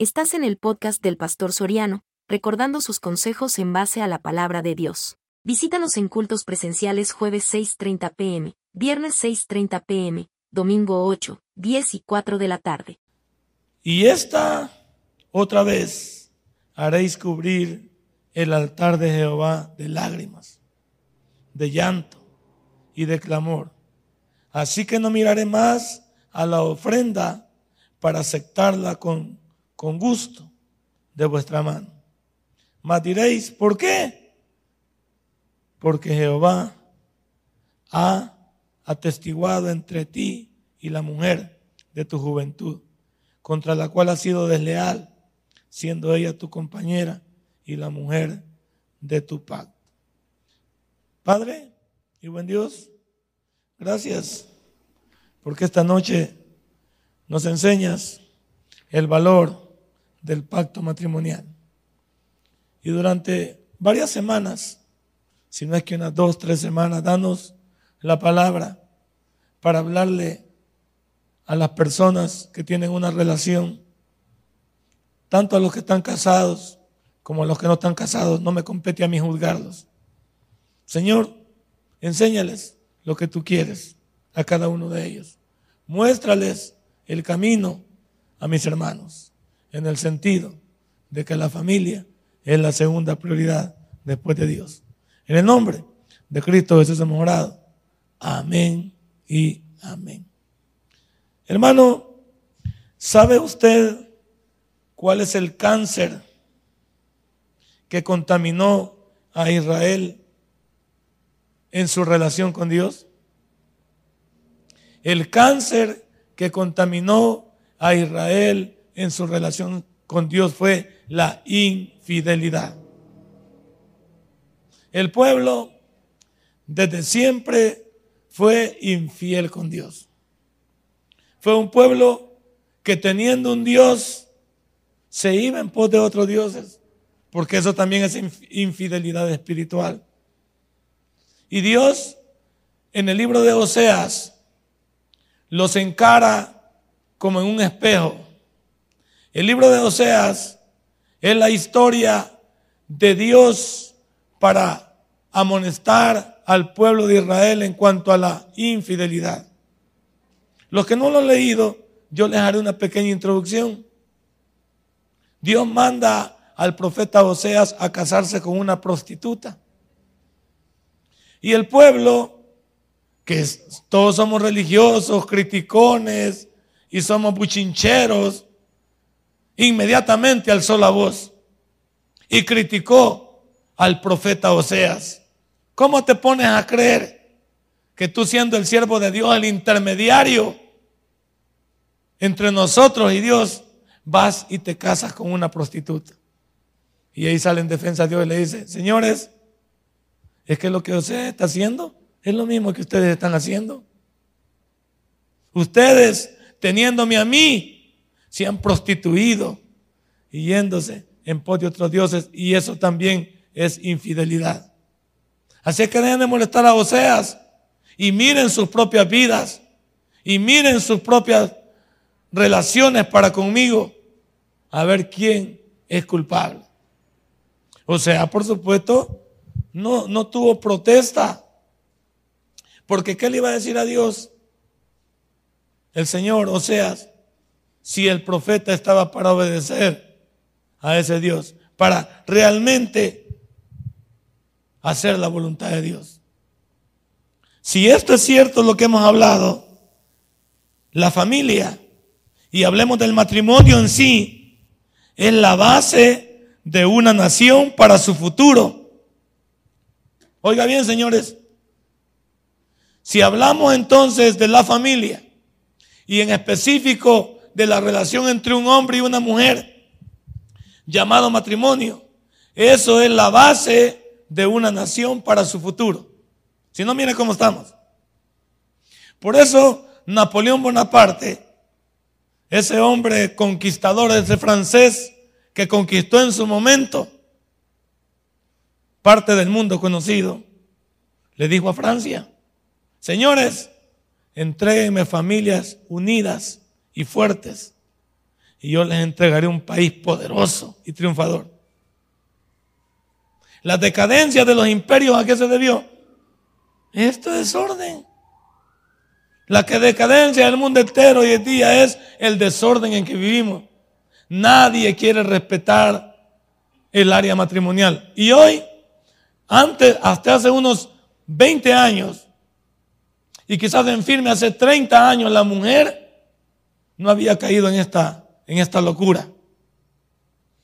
Estás en el podcast del Pastor Soriano, recordando sus consejos en base a la palabra de Dios. Visítanos en cultos presenciales jueves 6.30 pm, viernes 6.30 pm, domingo 8, 10 y 4 de la tarde. Y esta otra vez haréis cubrir el altar de Jehová de lágrimas, de llanto y de clamor. Así que no miraré más a la ofrenda para aceptarla con con gusto de vuestra mano. Mas diréis, ¿por qué? Porque Jehová ha atestiguado entre ti y la mujer de tu juventud, contra la cual has sido desleal, siendo ella tu compañera y la mujer de tu pacto. Padre y buen Dios, gracias porque esta noche nos enseñas el valor del pacto matrimonial. Y durante varias semanas, si no es que unas dos, tres semanas, danos la palabra para hablarle a las personas que tienen una relación, tanto a los que están casados como a los que no están casados, no me compete a mí juzgarlos. Señor, enséñales lo que tú quieres a cada uno de ellos. Muéstrales el camino a mis hermanos en el sentido de que la familia es la segunda prioridad después de Dios. En el nombre de Cristo Jesús hemos. Amén y amén. Hermano, ¿sabe usted cuál es el cáncer que contaminó a Israel en su relación con Dios? El cáncer que contaminó a Israel en su relación con Dios fue la infidelidad. El pueblo desde siempre fue infiel con Dios. Fue un pueblo que teniendo un Dios se iba en pos de otros dioses, porque eso también es infidelidad espiritual. Y Dios en el libro de Oseas los encara como en un espejo el libro de Oseas es la historia de Dios para amonestar al pueblo de Israel en cuanto a la infidelidad. Los que no lo han leído, yo les haré una pequeña introducción. Dios manda al profeta Oseas a casarse con una prostituta. Y el pueblo, que todos somos religiosos, criticones y somos buchincheros, inmediatamente alzó la voz y criticó al profeta Oseas. ¿Cómo te pones a creer que tú siendo el siervo de Dios, el intermediario entre nosotros y Dios, vas y te casas con una prostituta? Y ahí sale en defensa de Dios y le dice, señores, es que lo que Oseas está haciendo es lo mismo que ustedes están haciendo. Ustedes, teniéndome a mí, se han prostituido y yéndose en pos de otros dioses y eso también es infidelidad. Así que dejen de molestar a Oseas y miren sus propias vidas y miren sus propias relaciones para conmigo a ver quién es culpable. O sea, por supuesto, no, no tuvo protesta. Porque ¿qué le iba a decir a Dios? El Señor, Oseas, si el profeta estaba para obedecer a ese Dios, para realmente hacer la voluntad de Dios. Si esto es cierto lo que hemos hablado, la familia, y hablemos del matrimonio en sí, es la base de una nación para su futuro. Oiga bien, señores, si hablamos entonces de la familia, y en específico de la relación entre un hombre y una mujer, llamado matrimonio. Eso es la base de una nación para su futuro. Si no, mire cómo estamos. Por eso Napoleón Bonaparte, ese hombre conquistador, ese francés que conquistó en su momento parte del mundo conocido, le dijo a Francia, señores, entréguenme familias unidas y fuertes. y yo les entregaré un país poderoso y triunfador. La decadencia de los imperios, ¿a qué se debió? Esto es desorden. La que decadencia del mundo entero hoy en día es el desorden en que vivimos. Nadie quiere respetar el área matrimonial. Y hoy, antes, hasta hace unos 20 años, y quizás en firme hace 30 años, la mujer no había caído en esta, en esta locura.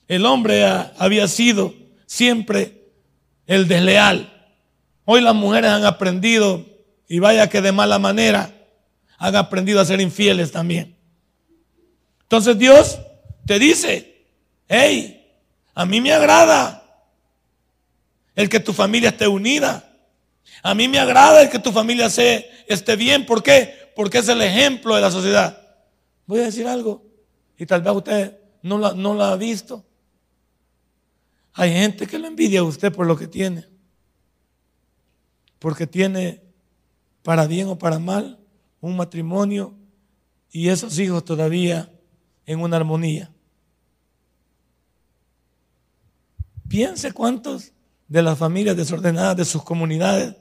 El hombre había sido siempre el desleal. Hoy las mujeres han aprendido, y vaya que de mala manera, han aprendido a ser infieles también. Entonces Dios te dice, hey, a mí me agrada el que tu familia esté unida. A mí me agrada el que tu familia esté bien. ¿Por qué? Porque es el ejemplo de la sociedad. Voy a decir algo y tal vez usted no la, no la ha visto. Hay gente que lo envidia a usted por lo que tiene. Porque tiene, para bien o para mal, un matrimonio y esos hijos todavía en una armonía. Piense cuántos de las familias desordenadas de sus comunidades,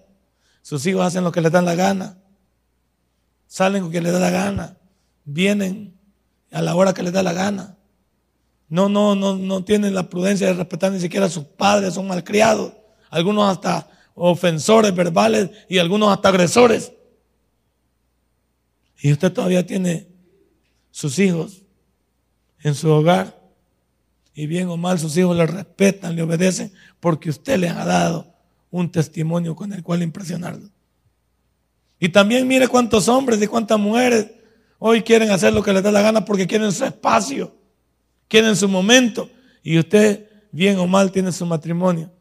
sus hijos hacen lo que les dan la gana, salen lo que les da la gana, vienen a la hora que les da la gana. No, no, no, no tienen la prudencia de respetar ni siquiera a sus padres, son malcriados, algunos hasta ofensores verbales y algunos hasta agresores. Y usted todavía tiene sus hijos en su hogar. Y bien o mal sus hijos le respetan, le obedecen, porque usted les ha dado un testimonio con el cual impresionarlo. Y también mire cuántos hombres y cuántas mujeres hoy quieren hacer lo que les da la gana porque quieren su espacio, quieren su momento. Y usted, bien o mal, tiene su matrimonio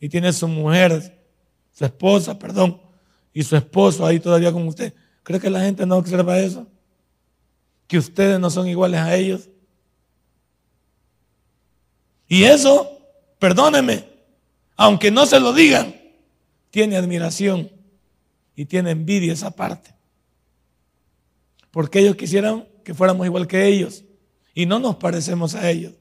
y tiene su mujer, su esposa, perdón, y su esposo ahí todavía con usted. ¿Cree que la gente no observa eso? Que ustedes no son iguales a ellos. Y eso, perdóneme, aunque no se lo digan, tiene admiración y tiene envidia esa parte. Porque ellos quisieran que fuéramos igual que ellos y no nos parecemos a ellos.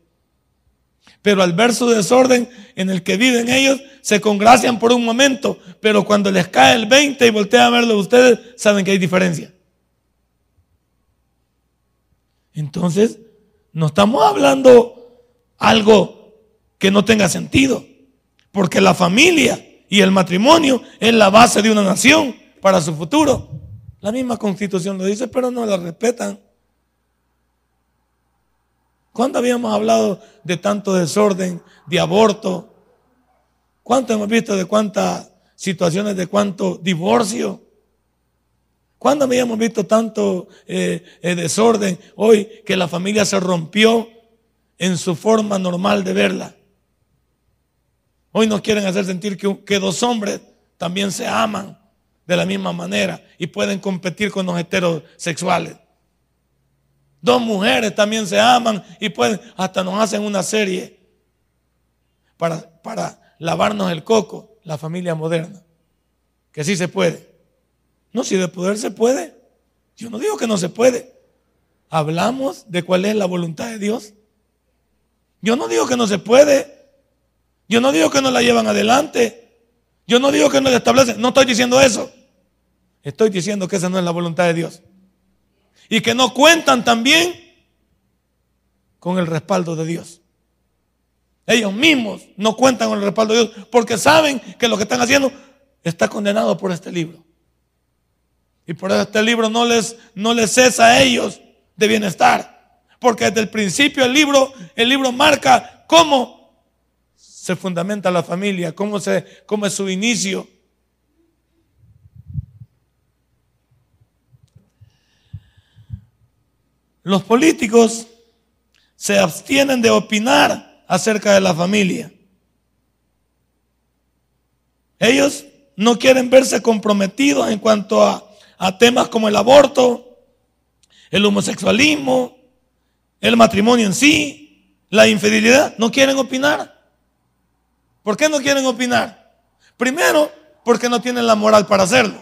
Pero al ver su desorden en el que viven ellos, se congracian por un momento, pero cuando les cae el 20 y voltean a verlo ustedes, saben que hay diferencia. Entonces, no estamos hablando algo que no tenga sentido, porque la familia y el matrimonio es la base de una nación para su futuro. La misma constitución lo dice, pero no la respetan. ¿Cuándo habíamos hablado de tanto desorden, de aborto? ¿Cuánto hemos visto de cuántas situaciones, de cuánto divorcio? ¿Cuándo habíamos visto tanto eh, eh, desorden hoy que la familia se rompió en su forma normal de verla? Hoy nos quieren hacer sentir que dos hombres también se aman de la misma manera y pueden competir con los heterosexuales. Dos mujeres también se aman y pueden, hasta nos hacen una serie para, para lavarnos el coco, la familia moderna. Que sí se puede. No, si de poder se puede. Yo no digo que no se puede. Hablamos de cuál es la voluntad de Dios. Yo no digo que no se puede. Yo no digo que no la llevan adelante. Yo no digo que no la establecen. No estoy diciendo eso. Estoy diciendo que esa no es la voluntad de Dios y que no cuentan también con el respaldo de Dios. Ellos mismos no cuentan con el respaldo de Dios porque saben que lo que están haciendo está condenado por este libro. Y por eso este libro no les, no les cesa a ellos de bienestar. Porque desde el principio el libro, el libro marca cómo se fundamenta la familia, cómo, se, cómo es su inicio, Los políticos se abstienen de opinar acerca de la familia. Ellos no quieren verse comprometidos en cuanto a, temas como el aborto, el homosexualismo, el matrimonio en sí, la infidelidad. No quieren opinar. ¿Por qué no quieren opinar? Primero, porque no tienen la moral para hacerlo.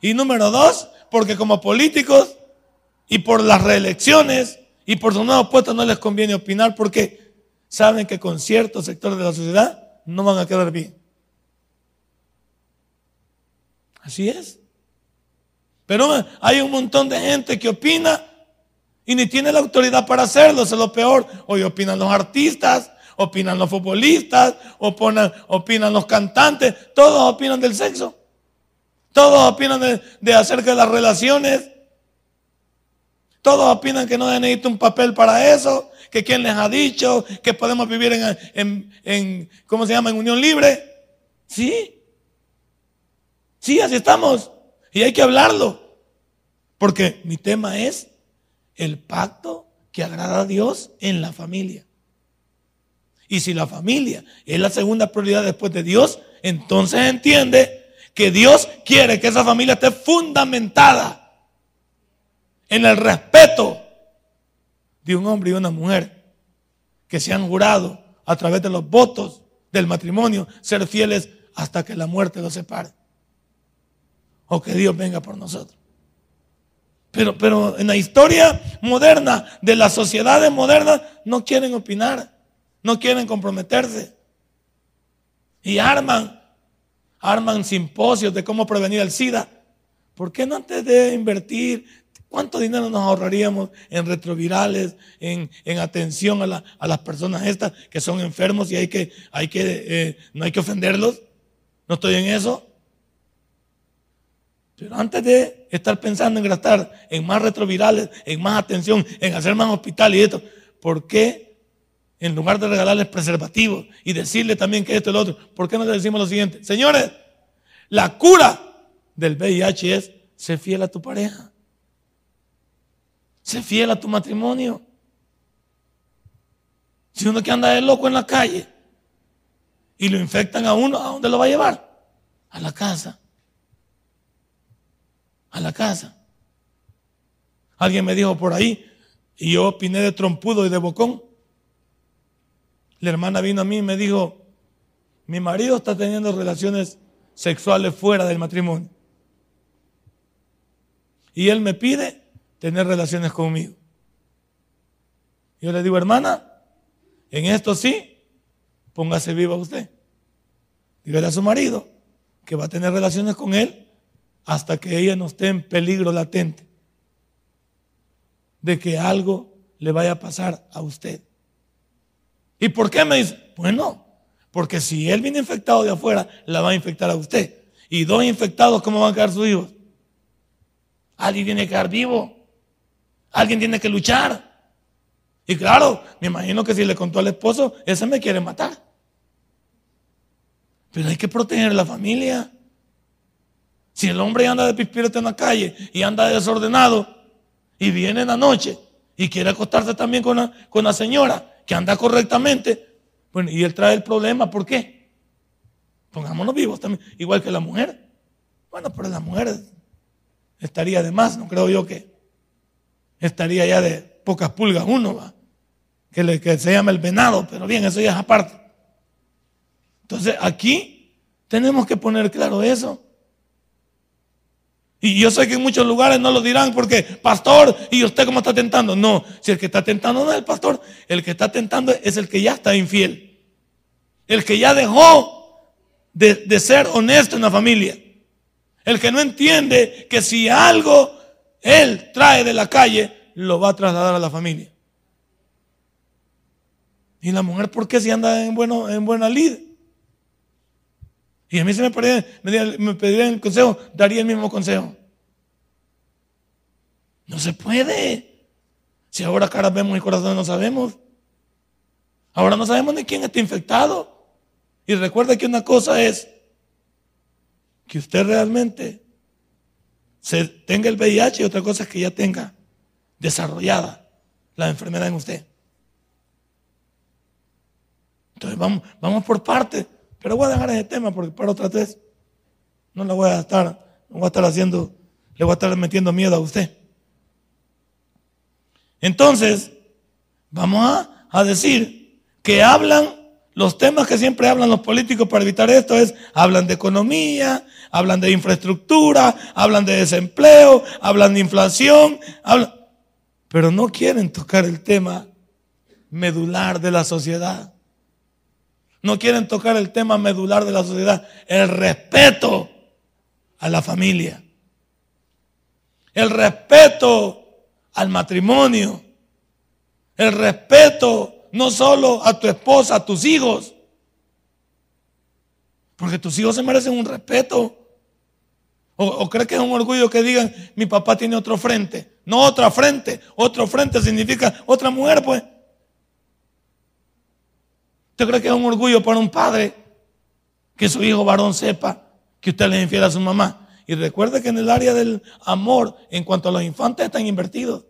Y número dos, porque como políticos y por las reelecciones Y por su nuevo puesto no les conviene opinar porque saben que con ciertos sectores de la sociedad no van a quedar bien. Así es. Pero hay un montón de gente que opina y ni tiene la autoridad para hacerlo. Eso es lo peor. Hoy opinan los artistas, opinan los futbolistas, opinan los cantantes. Todos opinan del sexo. Todos opinan de, acerca de las relaciones. Todos opinan que no necesita un papel para eso, que quien les ha dicho que podemos vivir en, en, en, ¿cómo se llama?, en unión libre. Sí. Sí, así estamos. Y hay que hablarlo. Porque mi tema es el pacto que agrada a Dios en la familia. Y si la familia es la segunda prioridad después de Dios, entonces entiende que Dios quiere que esa familia esté fundamentada en el respeto de un hombre y una mujer que se han jurado a través de los votos del matrimonio ser fieles hasta que la muerte los separe o que Dios venga por nosotros. Pero, pero en la historia moderna, de las sociedades modernas, no quieren opinar, no quieren comprometerse. Y arman, arman simposios de cómo prevenir el SIDA. ¿Por qué no antes de invertir, cuánto dinero nos ahorraríamos en retrovirales, en, atención a, las personas estas que son enfermos y hay que, hay que, eh, no hay que ofenderlos? No estoy en eso. Pero antes de estar pensando en gastar en más retrovirales, en más atención, en hacer más hospitales y esto, ¿por qué en lugar de regalarles preservativos y decirle también que esto y lo otro, ¿por qué no le decimos lo siguiente? Señores, la cura del VIH es ser fiel a tu pareja. Ser fiel a tu matrimonio. Si uno que anda de loco en la calle y lo infectan a uno, ¿a dónde lo va a llevar? A la casa a la casa. Alguien me dijo por ahí, y yo opiné de trompudo y de bocón. La hermana vino a mí y me dijo, mi marido está teniendo relaciones sexuales fuera del matrimonio. Y él me pide tener relaciones conmigo. Yo le digo, hermana, en esto sí, póngase viva usted. Dígale a su marido que va a tener relaciones con él hasta que ella no esté en peligro latente de que algo le vaya a pasar a usted. ¿Y por qué me dice? Bueno, porque si él viene infectado de afuera, la va a infectar a usted. Y dos infectados, ¿cómo van a quedar sus hijos? Alguien tiene que quedar vivo. Alguien tiene que luchar. Y claro, me imagino que si le contó al esposo, ese me quiere matar. Pero hay que proteger a la familia. Si el hombre anda de pispirete en la calle y anda desordenado y viene en la noche y quiere acostarse también con la, con la señora que anda correctamente, bueno, y él trae el problema, ¿por qué? Pongámonos vivos también, igual que la mujer. Bueno, pero la mujer estaría de más, no creo yo que estaría ya de pocas pulgas uno, ¿va? Que, le, que se llama el venado, pero bien, eso ya es aparte. Entonces aquí tenemos que poner claro eso. Y yo sé que en muchos lugares no lo dirán porque, pastor, ¿y usted cómo está tentando? No, si el que está tentando no es el pastor, el que está tentando es el que ya está infiel. El que ya dejó de, de ser honesto en la familia. El que no entiende que si algo él trae de la calle, lo va a trasladar a la familia. Y la mujer, ¿por qué si anda en, en buena lid? Y a mí se me, pediría, el consejo, daría el mismo consejo. No se puede. Si ahora caras vemos y corazones no sabemos. Ahora no sabemos ni quién está infectado. Y recuerda que una cosa es que usted realmente se tenga el VIH y otra cosa es que ya tenga desarrollada la enfermedad en usted. Entonces vamos, vamos por partes. Pero voy a dejar ese tema porque para otra vez no le voy a estar, no voy a estar haciendo, le voy a estar metiendo miedo a usted. Entonces, vamos a, a decir que hablan los temas que siempre hablan los políticos para evitar esto es, hablan de economía, hablan de infraestructura, hablan de desempleo, hablan de inflación, hablan... pero no quieren tocar el tema medular de la sociedad. No quieren tocar el tema medular de la sociedad, el respeto a la familia, el respeto al matrimonio, el respeto no solo a tu esposa, a tus hijos, porque tus hijos se merecen un respeto. O, o crees que es un orgullo que digan, mi papá tiene otro frente. No otra frente. Otro frente significa otra mujer, pues. ¿Usted cree que es un orgullo para un padre que su hijo varón sepa que usted le infiel a su mamá? Y recuerde que en el área del amor, en cuanto a los infantes, están invertidos.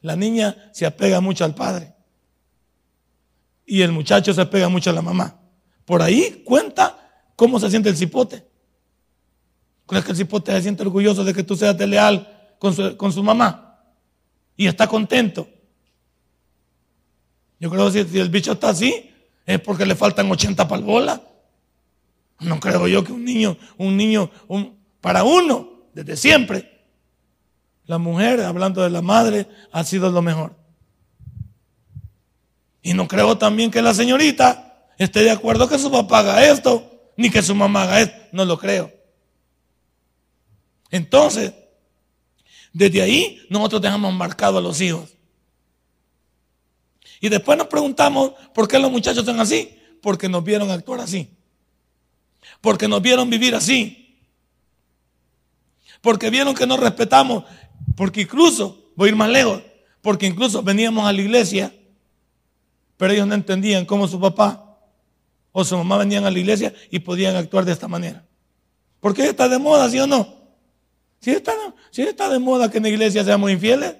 La niña se apega mucho al padre. Y el muchacho se apega mucho a la mamá. Por ahí cuenta cómo se siente el cipote. ¿Crees que el cipote se siente orgulloso de que tú seas leal con su, con su mamá? Y está contento. Yo creo que si el bicho está así, es porque le faltan 80 palbolas. No creo yo que un niño, un niño, un, para uno, desde siempre, la mujer, hablando de la madre, ha sido lo mejor. Y no creo también que la señorita esté de acuerdo que su papá haga esto, ni que su mamá haga esto. No lo creo. Entonces, desde ahí nosotros dejamos marcado a los hijos. Y después nos preguntamos por qué los muchachos son así. Porque nos vieron actuar así. Porque nos vieron vivir así. Porque vieron que no respetamos. Porque incluso, voy a ir más lejos, porque incluso veníamos a la iglesia, pero ellos no entendían cómo su papá o su mamá venían a la iglesia y podían actuar de esta manera. Porque está de moda, ¿sí o no? Si está, está de moda que en la iglesia seamos infieles.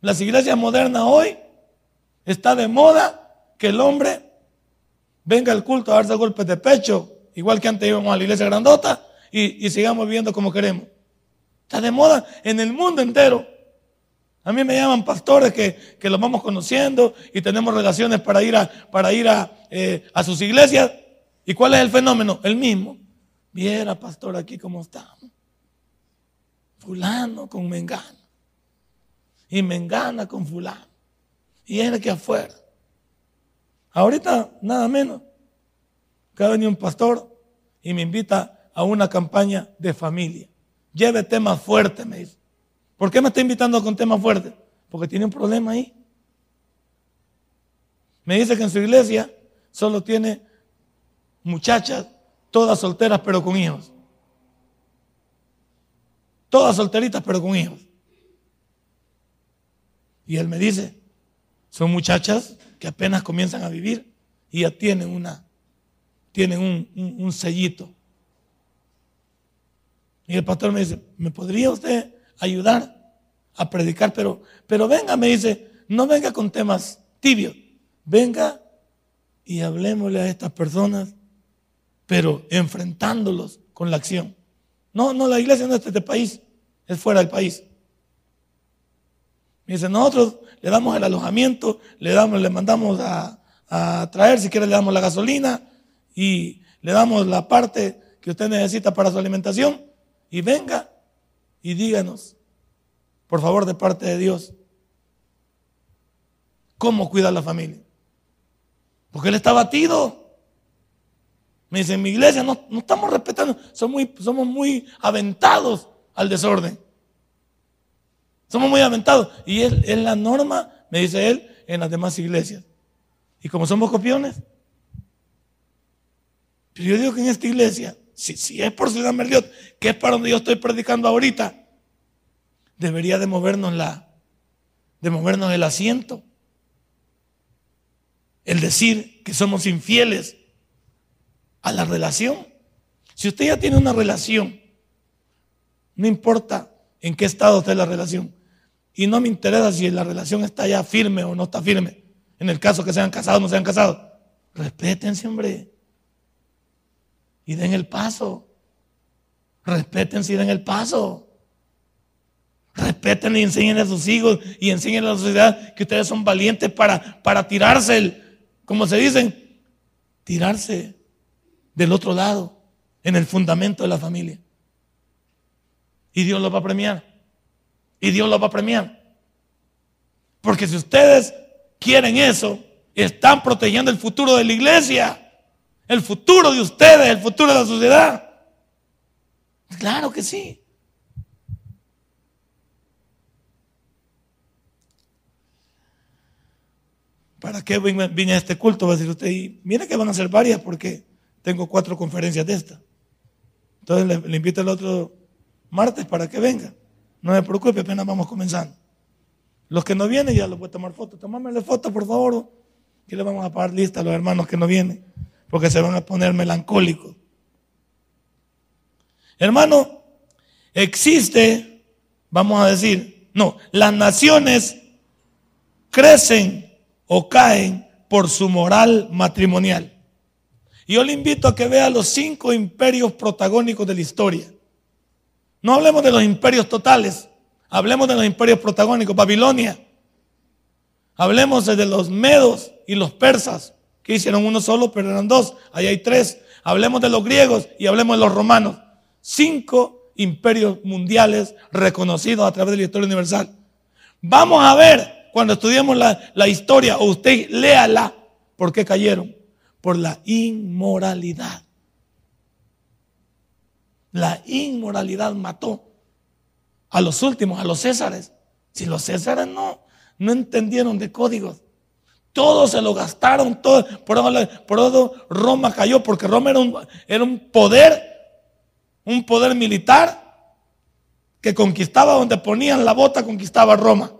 Las iglesias modernas hoy está de moda que el hombre venga al culto a darse golpes de pecho, igual que antes íbamos a la iglesia grandota y, sigamos viviendo como queremos. Está de moda en el mundo entero. A mí me llaman pastores que, los vamos conociendo y tenemos relaciones para ir a, para ir a, eh, a sus iglesias. ¿Y cuál es el fenómeno? El mismo. Viera, pastor, aquí cómo estamos. Fulano con mengano y me engana con fulano. Y es que afuera. Ahorita nada menos que ha venido un pastor y me invita a una campaña de familia. Lleve temas fuertes, me dice. ¿Por qué me está invitando con temas fuertes? Porque tiene un problema ahí. Me dice que en su iglesia solo tiene muchachas, todas solteras pero con hijos. Todas solteritas pero con hijos. Y él me dice, son muchachas que apenas comienzan a vivir y ya tienen una, tienen un, sellito. Y el pastor me dice, ¿me podría usted ayudar a predicar? Pero, pero venga, me dice, no venga con temas tibios, venga y hablemosle a estas personas, pero enfrentándolos con la acción. No, no, la iglesia no es de este país, es fuera del país. Me dice, nosotros le damos el alojamiento, le, damos, le mandamos a, traer, si quiere le damos la gasolina y le damos la parte que usted necesita para su alimentación y venga y díganos, por favor, de parte de Dios, cómo cuida la familia. Porque él está batido. Me dice, en mi iglesia no, estamos respetando, somos muy, somos muy aventados al desorden. Somos muy aventados. Y es, es la norma, me dice él, en las demás iglesias. Y como somos copiones. Yo digo que en esta iglesia, si, es por Ciudad Merliot, que es para donde yo estoy predicando ahorita, debería de movernos la, de movernos el asiento. El decir que somos infieles a la relación. Si usted ya tiene una relación, no importa en qué estado está la relación. Y no me interesa si la relación está ya firme o no está firme. En el caso que sean casados o no sean casados. Respétense, hombre. Y den el paso. Respétense y den el paso. Respeten y enseñen a sus hijos y enseñen a la sociedad que ustedes son valientes para, para tirarse, el, como se dicen, tirarse del otro lado, en el fundamento de la familia y Dios lo va a premiar. Y Dios los va a premiar. Porque si ustedes quieren eso, están protegiendo el futuro de la iglesia, el futuro de ustedes, el futuro de la sociedad. Claro que sí. ¿Para qué vine a este culto? Va a decir usted, y mire que van a ser varias porque tengo cuatro conferencias de esta. Entonces le, invito el otro martes para que venga. No me preocupe, apenas vamos comenzando. Los que no vienen ya los voy a tomar fotos. Tomámele fotos, por favor. Y le vamos a pagar lista a los hermanos que no vienen, porque se van a poner melancólicos. Hermano, existe, vamos a decir, no, las naciones crecen o caen por su moral matrimonial. Yo le invito a que vea los cinco imperios protagónicos de la historia. No hablemos de los imperios totales, hablemos de los imperios protagónicos. Babilonia, hablemos de los medos y los persas, que hicieron uno solo, pero eran dos. Ahí hay tres. Hablemos de los griegos y hablemos de los romanos. Cinco imperios mundiales reconocidos a través de la historia universal. Vamos a ver cuando estudiemos la, la historia, o usted léala, por qué cayeron. Por la inmoralidad. La inmoralidad mató a los últimos, a los césares. Si los césares no, no entendieron de códigos, todo se lo gastaron, todo. Por eso, Roma cayó, porque Roma era un, era un poder, un poder militar que conquistaba donde ponían la bota, conquistaba Roma.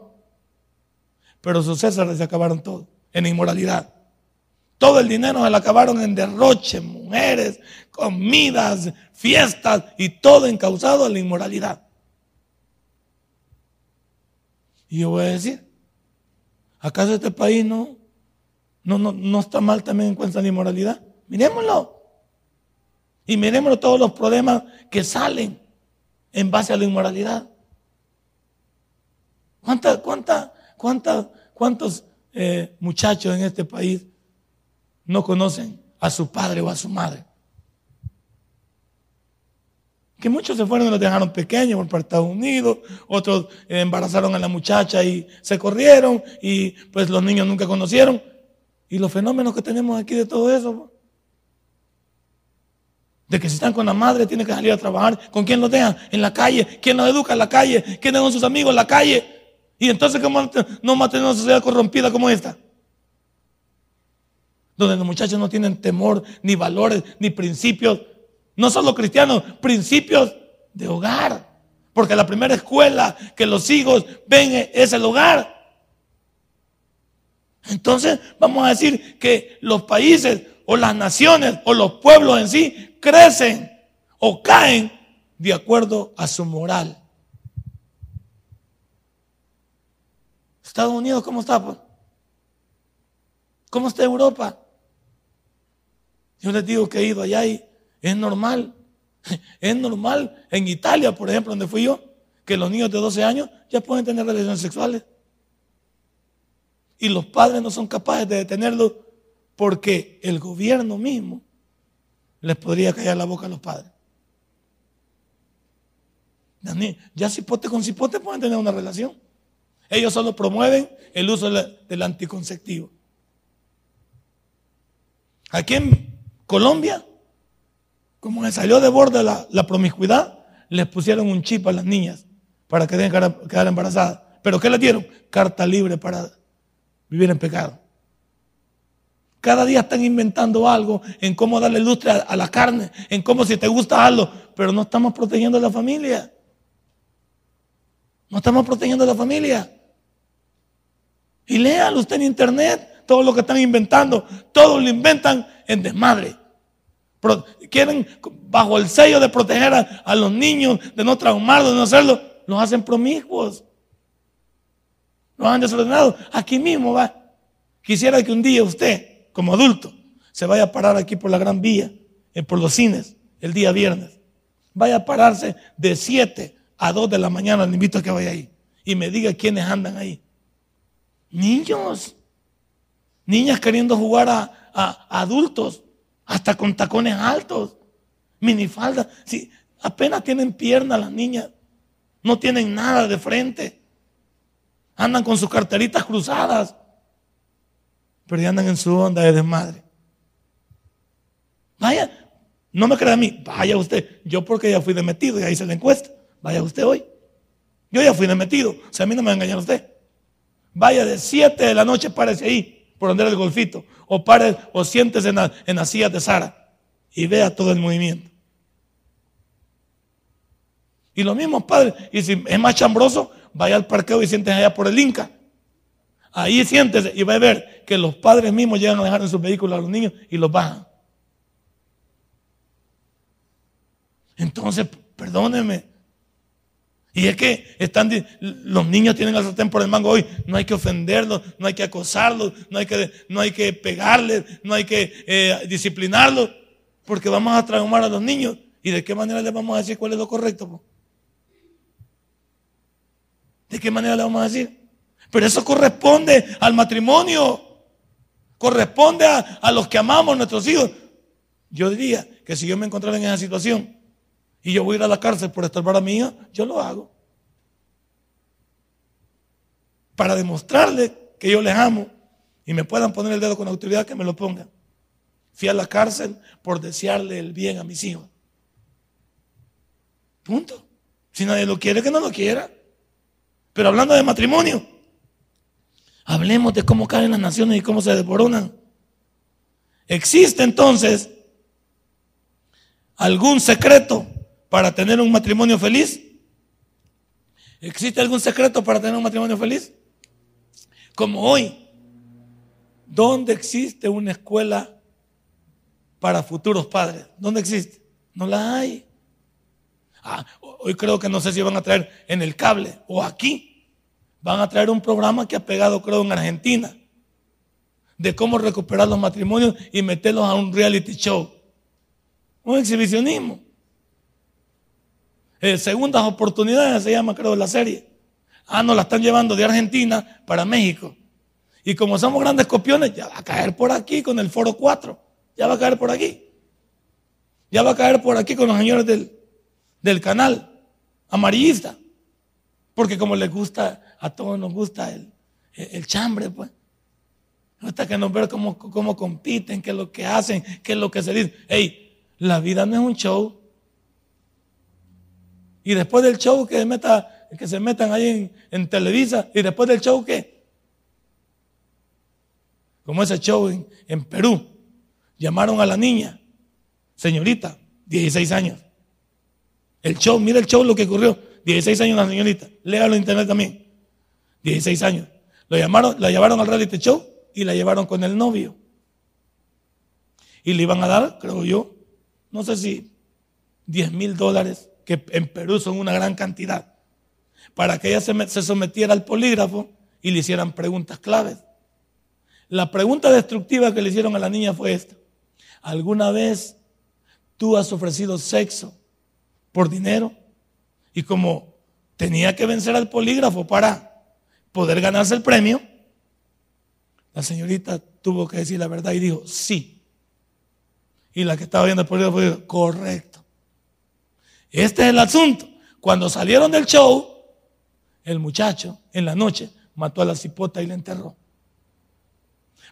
Pero sus césares se acabaron todo, en inmoralidad. Todo el dinero se lo acabaron en derroche, mujeres, comidas, fiestas y todo encausado en la inmoralidad. Y yo voy a decir, ¿acaso este país no, no, no, no está mal también en cuanto a la inmoralidad. Miremoslo. Y miremoslo todos los problemas que salen en base a la inmoralidad. ¿Cuántas, cuántas, cuántas, cuántos eh, muchachos en este país no conocen a su padre o a su madre? Que muchos se fueron y los dejaron pequeños por Estados Unidos, otros embarazaron a la muchacha y se corrieron y pues los niños nunca conocieron. Y los fenómenos que tenemos aquí de todo eso. De que si están con la madre, tienen que salir a trabajar. ¿Con quién los dejan? En la calle. ¿Quién los educa en la calle? ¿Quiénes son sus amigos en la calle? Y entonces, ¿cómo no mantener una sociedad corrompida como esta? Donde los muchachos no tienen temor, ni valores, ni principios. No solo cristianos, principios de hogar. Porque la primera escuela que los hijos ven es el hogar. Entonces vamos a decir que los países o las naciones o los pueblos en sí crecen o caen de acuerdo a su moral. Estados Unidos, ¿cómo está? Pues? ¿Cómo está Europa? Yo les digo que he ido allá y es normal. Es normal en Italia, por ejemplo, donde fui yo, que los niños de 12 años ya pueden tener relaciones sexuales y los padres no son capaces de detenerlo porque el gobierno mismo les podría callar la boca a los padres. Ya cipote con cipote pueden tener una relación. Ellos solo promueven el uso del anticonceptivo. Aquí en Colombia, como se salió de borde la, promiscuidad, les pusieron un chip a las niñas para que dejen quedar embarazadas. ¿Pero qué le dieron? Carta libre para vivir en pecado. Cada día están inventando algo en cómo darle lustre a, la carne, en cómo si te gusta algo, pero no estamos protegiendo a la familia. No estamos protegiendo a la familia. Y léalo usted en internet, todo lo que están inventando, todo lo inventan en desmadre. quieren, bajo el sello de proteger a, a los niños, de no traumarlos, de no hacerlo, los hacen promiscuos. Los han desordenado. Aquí mismo va. Quisiera que un día usted, como adulto, se vaya a parar aquí por la Gran Vía, eh, por los cines, el día viernes. Vaya a pararse de 7 a 2 de la mañana, le invito a que vaya ahí. Y me diga quiénes andan ahí. Niños. Niñas queriendo jugar a, a adultos, hasta con tacones altos, minifaldas. Sí, apenas tienen piernas las niñas. No tienen nada de frente. Andan con sus carteritas cruzadas. Pero ya andan en su onda de desmadre. Vaya, no me crea a mí. Vaya usted. Yo porque ya fui demetido y ahí se la encuesta. Vaya usted hoy. Yo ya fui demetido. O sea, a mí no me va a engañar usted. Vaya de 7 de la noche, párese ahí, por donde era el golfito. O pare, o siéntese en la, en la silla de Sara. Y vea todo el movimiento. Y lo mismo, padre. Y si es más chambroso, vaya al parqueo y siéntese allá por el Inca. Ahí siéntese y va a ver que los padres mismos llegan a dejar en sus vehículos a los niños y los bajan. Entonces, perdóneme. Y es que están, los niños tienen el sartén por el mango hoy. No hay que ofenderlos, no hay que acosarlos, no hay que, no hay que pegarles, no hay que eh, disciplinarlos, porque vamos a traumar a los niños. ¿Y de qué manera les vamos a decir cuál es lo correcto? ¿De qué manera le vamos a decir? Pero eso corresponde al matrimonio. Corresponde a, los que amamos a nuestros hijos. Yo diría que si yo me encontrara en esa situación y yo voy a ir a la cárcel por estorbar a mi hija, yo lo hago. Para demostrarle que yo les amo y me puedan poner el dedo con autoridad, que me lo pongan. Fui a la cárcel por desearle el bien a mis hijos. Punto. Si nadie lo quiere, que no lo quiera. Pero hablando de matrimonio, hablemos de cómo caen las naciones y cómo se desboronan. ¿Existe entonces algún secreto para tener un matrimonio feliz? ¿Existe algún secreto para tener un matrimonio feliz? Como hoy, ¿dónde existe una escuela para futuros padres? ¿Dónde existe? No la hay. Ah, hoy creo que no sé si van a traer en el cable o aquí. Van a traer un programa que ha pegado, creo, en Argentina, de cómo recuperar los matrimonios y meterlos a un reality show. Un exhibicionismo. Eh, segundas oportunidades se llama, creo, la serie. Ah, nos la están llevando de Argentina para México. Y como somos grandes copiones, ya va a caer por aquí con el Foro 4. Ya va a caer por aquí. Ya va a caer por aquí con los señores del, del canal amarillista. Porque como les gusta, a todos nos gusta el, el chambre, pues. Hasta que nos ver cómo, cómo compiten, qué es lo que hacen, qué es lo que se dice. Hey, la vida no es un show. Y después del show que, meta, que se metan ahí en, en Televisa, y después del show ¿qué? Como ese show en, en Perú, llamaron a la niña, señorita, 16 años. El show, mira el show lo que ocurrió. 16 años la señorita. Léalo en internet también. 16 años. Lo llamaron, la llevaron al reality show y la llevaron con el novio. Y le iban a dar, creo yo, no sé si 10 mil dólares, que en Perú son una gran cantidad, para que ella se, se sometiera al polígrafo y le hicieran preguntas claves. La pregunta destructiva que le hicieron a la niña fue esta. ¿Alguna vez tú has ofrecido sexo por dinero. Y como tenía que vencer al polígrafo para poder ganarse el premio, la señorita tuvo que decir la verdad y dijo, sí. Y la que estaba viendo el polígrafo dijo, correcto. Este es el asunto. Cuando salieron del show, el muchacho en la noche mató a la cipota y la enterró.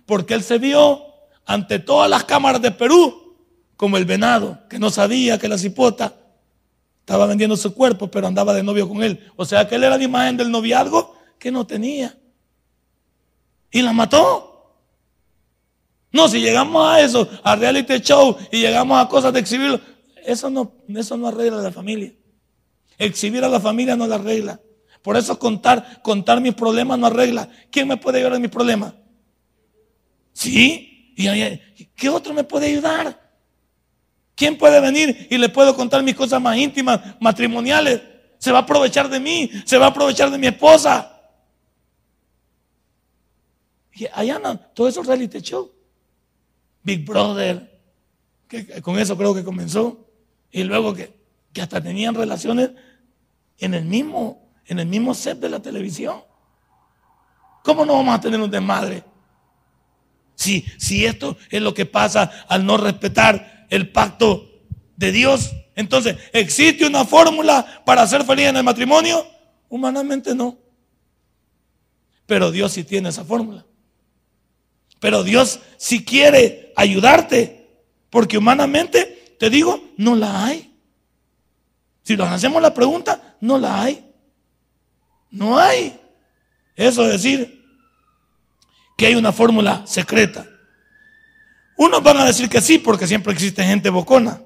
Porque él se vio ante todas las cámaras de Perú como el venado, que no sabía que la cipota estaba vendiendo su cuerpo, pero andaba de novio con él. O sea que él era la imagen del noviazgo que no tenía. Y la mató. No, si llegamos a eso, a reality show y llegamos a cosas de exhibirlo, eso no, eso no arregla la familia. Exhibir a la familia no la arregla. Por eso contar, contar mis problemas no arregla. ¿Quién me puede ayudar en mis problemas? ¿Sí? ¿Y qué otro me puede ayudar? ¿Quién puede venir y le puedo contar mis cosas más íntimas, matrimoniales? Se va a aprovechar de mí, se va a aprovechar de mi esposa. Y allá no, todo eso reality show. Big Brother, que con eso creo que comenzó. Y luego que, que hasta tenían relaciones en el mismo, en el mismo set de la televisión. ¿Cómo no vamos a tener un desmadre? Si, si esto es lo que pasa al no respetar el pacto de Dios, Entonces, ¿existe una fórmula para ser feliz en el matrimonio? Humanamente no. Pero Dios sí tiene esa fórmula. Pero Dios sí quiere ayudarte. Porque humanamente, te digo, no la hay. Si nos hacemos la pregunta, no la hay. No hay. Eso es decir que hay una fórmula secreta. Unos van a decir que sí, porque siempre existe gente bocona.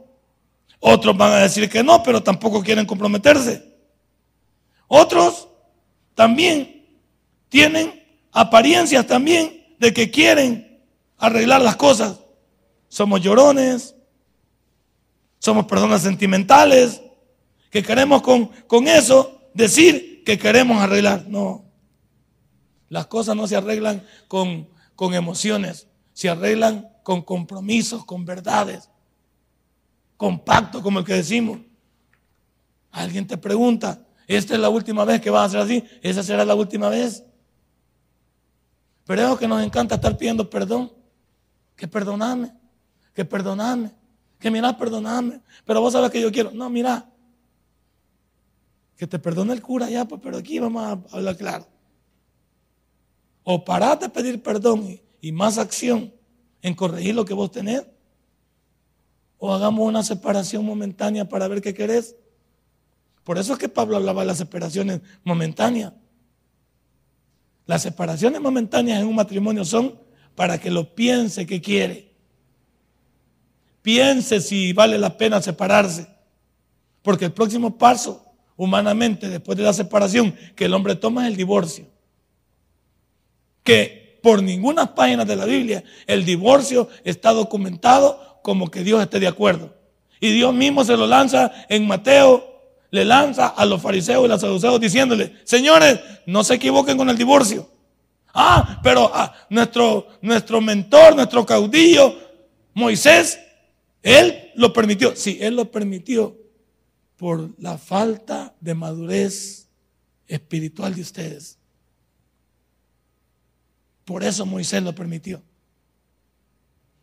Otros van a decir que no, pero tampoco quieren comprometerse. Otros también tienen apariencias también de que quieren arreglar las cosas. Somos llorones, somos personas sentimentales, que queremos con, con eso decir que queremos arreglar. No, las cosas no se arreglan con, con emociones, se arreglan con compromisos, con verdades, con pacto como el que decimos. Alguien te pregunta, ¿esta es la última vez que vas a hacer así? ¿Esa será la última vez? Pero es que nos encanta estar pidiendo perdón. Que perdoname, que perdoname, que mira, perdoname. Pero vos sabes que yo quiero. No, mira, que te perdone el cura ya, pues, pero aquí vamos a hablar claro. O parate a pedir perdón y, más acción en corregir lo que vos tenés, o hagamos una separación momentánea para ver qué querés. Por eso es que Pablo hablaba de las separaciones momentáneas. Las separaciones momentáneas en un matrimonio son para que lo piense que quiere. Piense si vale la pena separarse. Porque el próximo paso humanamente después de la separación que el hombre toma es el divorcio. Que por ninguna página de la Biblia el divorcio está documentado como que Dios esté de acuerdo. Y Dios mismo se lo lanza en Mateo, le lanza a los fariseos y los saduceos diciéndole, señores, no se equivoquen con el divorcio. Ah, pero ah, nuestro, nuestro mentor, nuestro caudillo, Moisés, él lo permitió. Sí, él lo permitió por la falta de madurez espiritual de ustedes. Por eso Moisés lo permitió.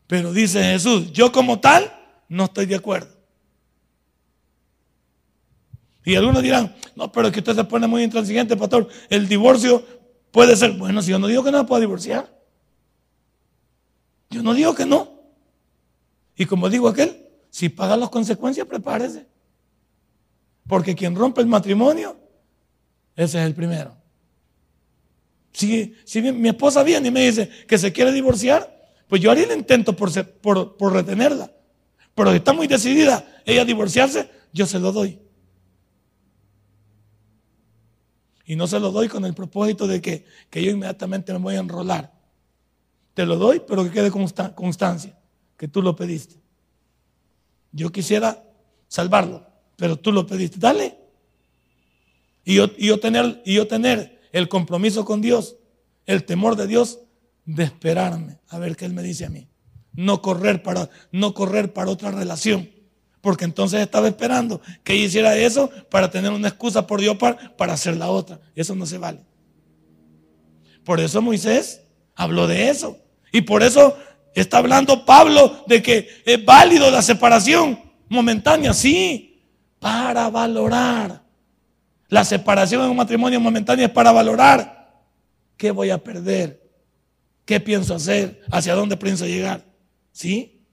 Pero dice Jesús, yo como tal no estoy de acuerdo. Y algunos dirán, no, pero es que usted se pone muy intransigente, pastor. El divorcio puede ser, bueno, si yo no digo que no puedo divorciar. Yo no digo que no. Y como digo aquel, si paga las consecuencias, prepárese. Porque quien rompe el matrimonio, ese es el primero. Si, mi esposa viene y me dice que se quiere divorciar, pues yo haría el intento por, retenerla. Pero si está muy decidida ella a divorciarse, yo se lo doy. Y no se lo doy con el propósito de que, yo inmediatamente me voy a enrolar. Te lo doy, pero que quede constancia, que tú lo pediste. Yo quisiera salvarlo pero tú lo pediste, dale. Y yo, tener, y yo tener el compromiso con Dios, el temor de Dios, de esperarme a ver qué Él me dice a mí. No correr para, no correr para otra relación. Porque entonces estaba esperando que ella hiciera eso para tener una excusa por Dios para, para hacer la otra. Eso no se vale. Por eso Moisés habló de eso. Y por eso está hablando Pablo de que es válido la separación momentánea. Sí, para valorar. La separación en un matrimonio momentáneo es para valorar. ¿Qué voy a perder? ¿Qué pienso hacer? ¿Hacia dónde pienso llegar? ¿Sí?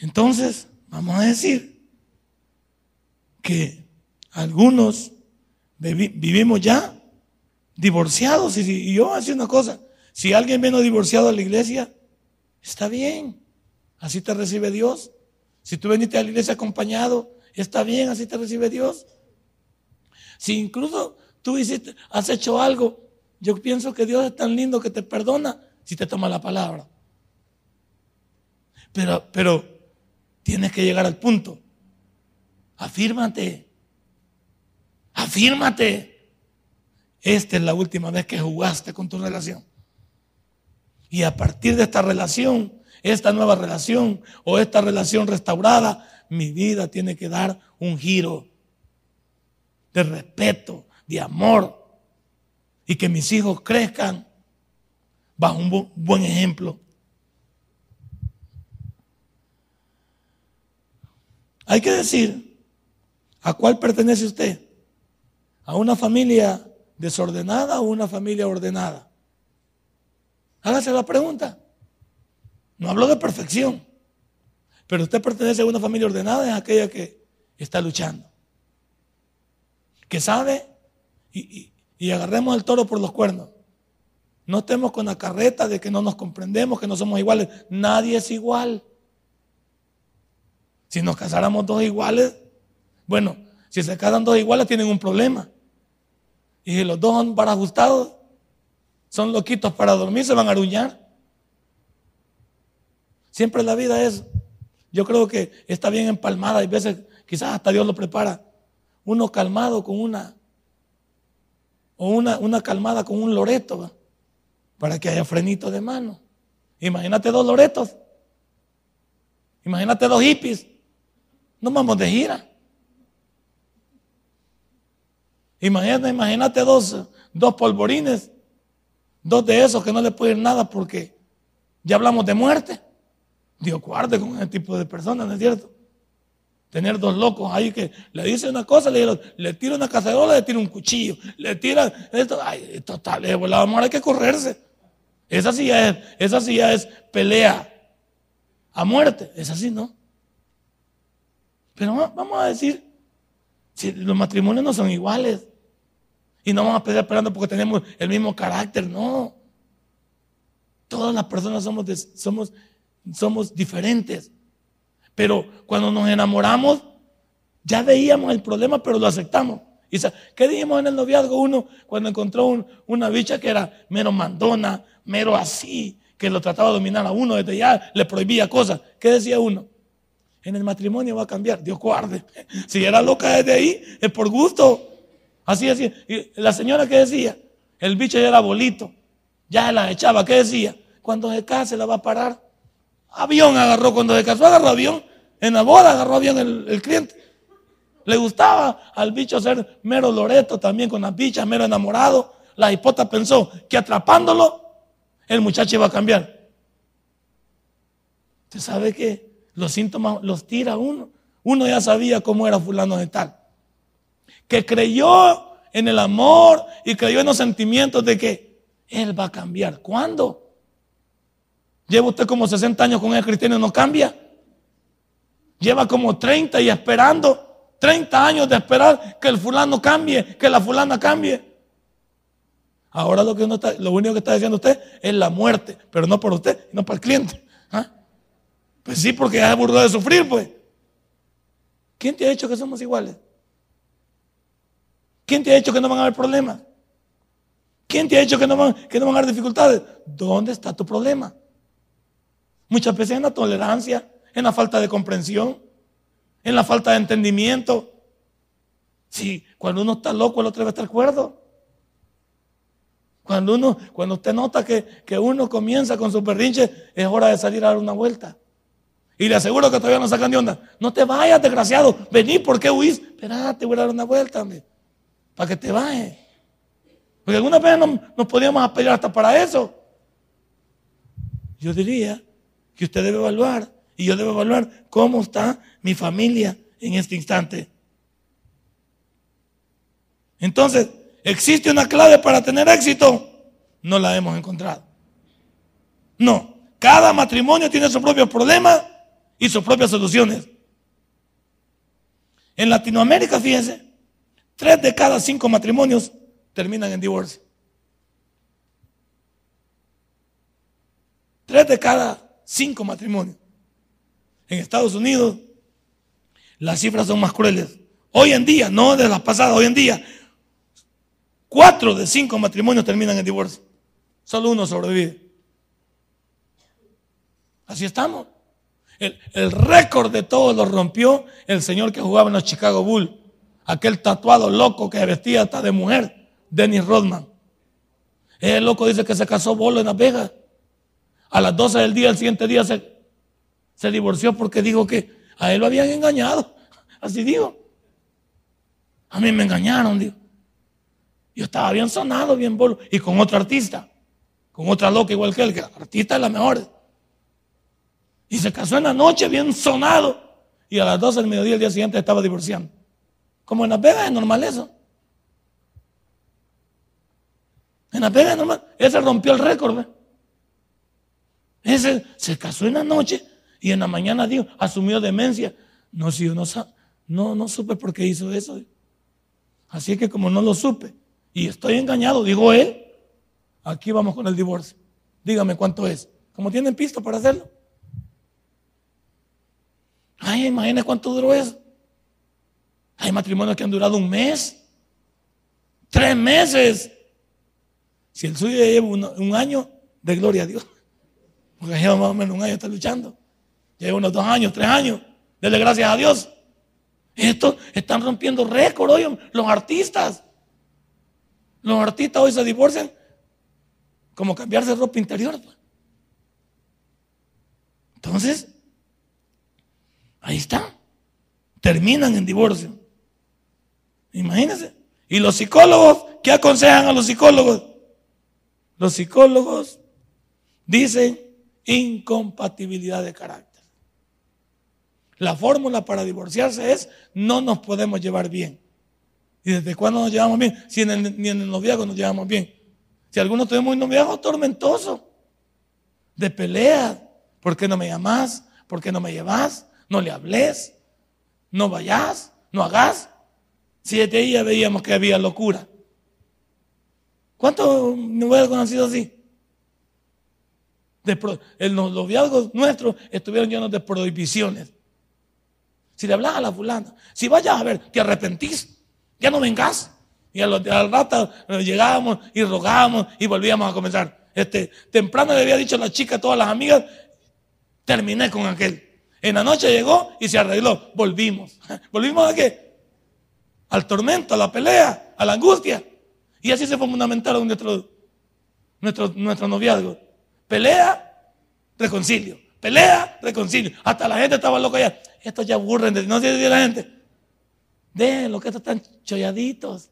Entonces, vamos a decir que algunos vivimos ya divorciados. Y yo voy a decir una cosa, si alguien vino divorciado a la iglesia, está bien. Así te recibe Dios. Si tú veniste a la iglesia acompañado, está bien, así te recibe Dios. Si incluso tú hiciste, has hecho algo, yo pienso que Dios es tan lindo que te perdona si te toma la palabra. Pero, pero tienes que llegar al punto. Afírmate. Afírmate. Esta es la última vez que jugaste con tu relación. Y a partir de esta relación, esta nueva relación o esta relación restaurada, mi vida tiene que dar un giro de respeto, de amor, y que mis hijos crezcan bajo un buen ejemplo. Hay que decir, ¿a cuál pertenece usted? ¿A una familia desordenada o una familia ordenada? Hágase la pregunta. No hablo de perfección, pero usted pertenece a una familia ordenada, es aquella que está luchando, que sabe y, agarremos el toro por los cuernos. No estemos con la carreta de que no nos comprendemos, que no somos iguales. Nadie es igual. Si nos casáramos dos iguales, bueno, si se casan dos iguales tienen un problema. Y si los dos son para ajustados, son loquitos para dormir, se van a aruñar. Siempre la vida es, yo creo que está bien empalmada, y veces quizás hasta Dios lo prepara. Uno calmado con una, o una, una calmada con un loreto, para que haya frenito de mano. Imagínate dos loretos. Imagínate dos hippies. No vamos de gira. Imagínate, imagínate dos, dos polvorines. Dos de esos que no le puede ir nada porque ya hablamos de muerte. Dios guarde con ese tipo de personas, ¿no es cierto? Tener dos locos ahí que le dice una cosa, le, le tira una cacerola, le tira un cuchillo, le tira esto, ay, total, es volado, amor, hay que correrse. Esa sí ya es, esa sí ya es pelea a muerte, es así, ¿no? Pero vamos a decir, si los matrimonios no son iguales y no vamos a pelear esperando porque tenemos el mismo carácter, no. Todas las personas somos, somos, somos diferentes. Pero cuando nos enamoramos, ya veíamos el problema, pero lo aceptamos. ¿Y qué dijimos en el noviazgo uno cuando encontró una bicha que era mero mandona, mero así, que lo trataba de dominar a uno, desde ya le prohibía cosas? ¿Qué decía uno? En el matrimonio va a cambiar, Dios guarde. Si era loca desde ahí, es por gusto. Así, así. Y la señora que decía, el bicho ya era bolito, ya la echaba, ¿qué decía? Cuando se case la va a parar. Avión agarró, cuando se casó agarró avión. En la boda agarró avión el, cliente. Le gustaba al bicho ser mero loreto también con las bichas, mero enamorado. La hipota pensó que atrapándolo, el muchacho iba a cambiar. ¿Usted sabe que los síntomas los tira uno? Uno ya sabía cómo era fulano de tal. Que creyó en el amor y creyó en los sentimientos de que él va a cambiar. ¿Cuándo? Lleva usted como 60 años con el cristiano y no cambia. Lleva como 30 y esperando, 30 años de esperar que el fulano cambie, que la fulana cambie. Ahora lo, que uno está, lo único que está diciendo usted es la muerte, pero no por usted, no para el cliente. ¿Ah? Pues sí, porque ya se burló de sufrir, pues. ¿Quién te ha dicho que somos iguales? ¿Quién te ha dicho que no van a haber problemas? ¿Quién te ha dicho que no van, que no van a haber dificultades? ¿Dónde está tu problema? Muchas veces en la tolerancia, en la falta de comprensión, en la falta de entendimiento. Si cuando uno está loco, el otro va estar cuerdo. Cuando uno, cuando usted nota que, que uno comienza con su perrinche, es hora de salir a dar una vuelta. Y le aseguro que todavía no sacan de onda. No te vayas, desgraciado. Vení, ¿por qué huís? Espérate, voy a dar una vuelta, para que te vayas. Porque alguna vez nos, nos podíamos apoyar hasta para eso. Yo diría que usted debe evaluar y yo debo evaluar cómo está mi familia en este instante. Entonces, ¿existe una clave para tener éxito? No la hemos encontrado. No, cada matrimonio tiene su propio problema y sus propias soluciones. En Latinoamérica, fíjense, tres de cada cinco matrimonios terminan en divorcio. Tres de cada cinco matrimonios. En Estados Unidos las cifras son más crueles. Hoy en día, no de las pasadas, hoy en día, cuatro de cinco matrimonios terminan en divorcio. Solo uno sobrevive. Así estamos. El, el récord de todos lo rompió el señor que jugaba en los Chicago Bulls. Aquel tatuado loco que vestía hasta de mujer, Dennis Rodman. El loco dice que se casó bolo en Las Vegas a las 12 del día, el siguiente día se, se divorció porque dijo que a él lo habían engañado. Así dijo. A mí me engañaron, dijo. Yo estaba bien sonado, bien bolo. Y con otro artista, con otra loca igual que él, que el artista es la mejor. Y se casó en la noche bien sonado. y a las 12 del mediodía el día siguiente estaba divorciando. Como en Las Vegas es normal eso. En Las Vegas es normal. Ese rompió el récord. Ese se casó en la noche y en la mañana dijo, asumió demencia. No, si yo no, no, no supe por qué hizo eso. Así que como no lo supe y estoy engañado, digo él, aquí vamos con el divorcio. Dígame cuánto es. Como tienen pisto para hacerlo. Ay, imagínese cuánto duró eso. Hay matrimonios que han durado un mes, tres meses. Si el suyo lleva un, año, de gloria a Dios. Porque lleva más o menos un año está luchando. Lleva unos dos años, tres años. Dele gracias a Dios. Estos están rompiendo récord hoy los artistas. Los artistas hoy se divorcian como cambiarse ropa interior. Pues. Entonces, ahí está. Terminan en divorcio. Imagínense. ¿Y los psicólogos qué aconsejan a los psicólogos? Los psicólogos dicen incompatibilidad de carácter. La fórmula para divorciarse es no nos podemos llevar bien. ¿Y desde cuándo nos llevamos bien? Si ni en el noviazgo nos llevamos bien. Si algunos tenemos un noviazgo tormentoso, de pelea. ¿Por qué no me llamas? ¿Por qué no me llevas? No le hables. No vayas. No hagas. Si desde ahí ya veíamos que había locura. ¿Cuántos noviazgos han sido así? Los noviazgos nuestros estuvieron llenos de prohibiciones. Si le hablas a la fulana, si vayas a ver, te arrepentís, ya no vengas. Y al, rato eh, llegábamos y rogábamos y volvíamos a comenzar. Este, temprano le había dicho a la chica, a todas las amigas, terminé con aquel. En la noche llegó y se arregló. Volvimos. ¿Volvimos a qué? Al tormento, a la pelea, a la angustia. Y así se fundamentaron nuestro, nuestro, nuestro noviazgo. Pelea, reconcilio. Pelea, reconcilio. Hasta la gente estaba loca ya. Estos ya aburren. No sé si la gente. lo que estos están cholladitos.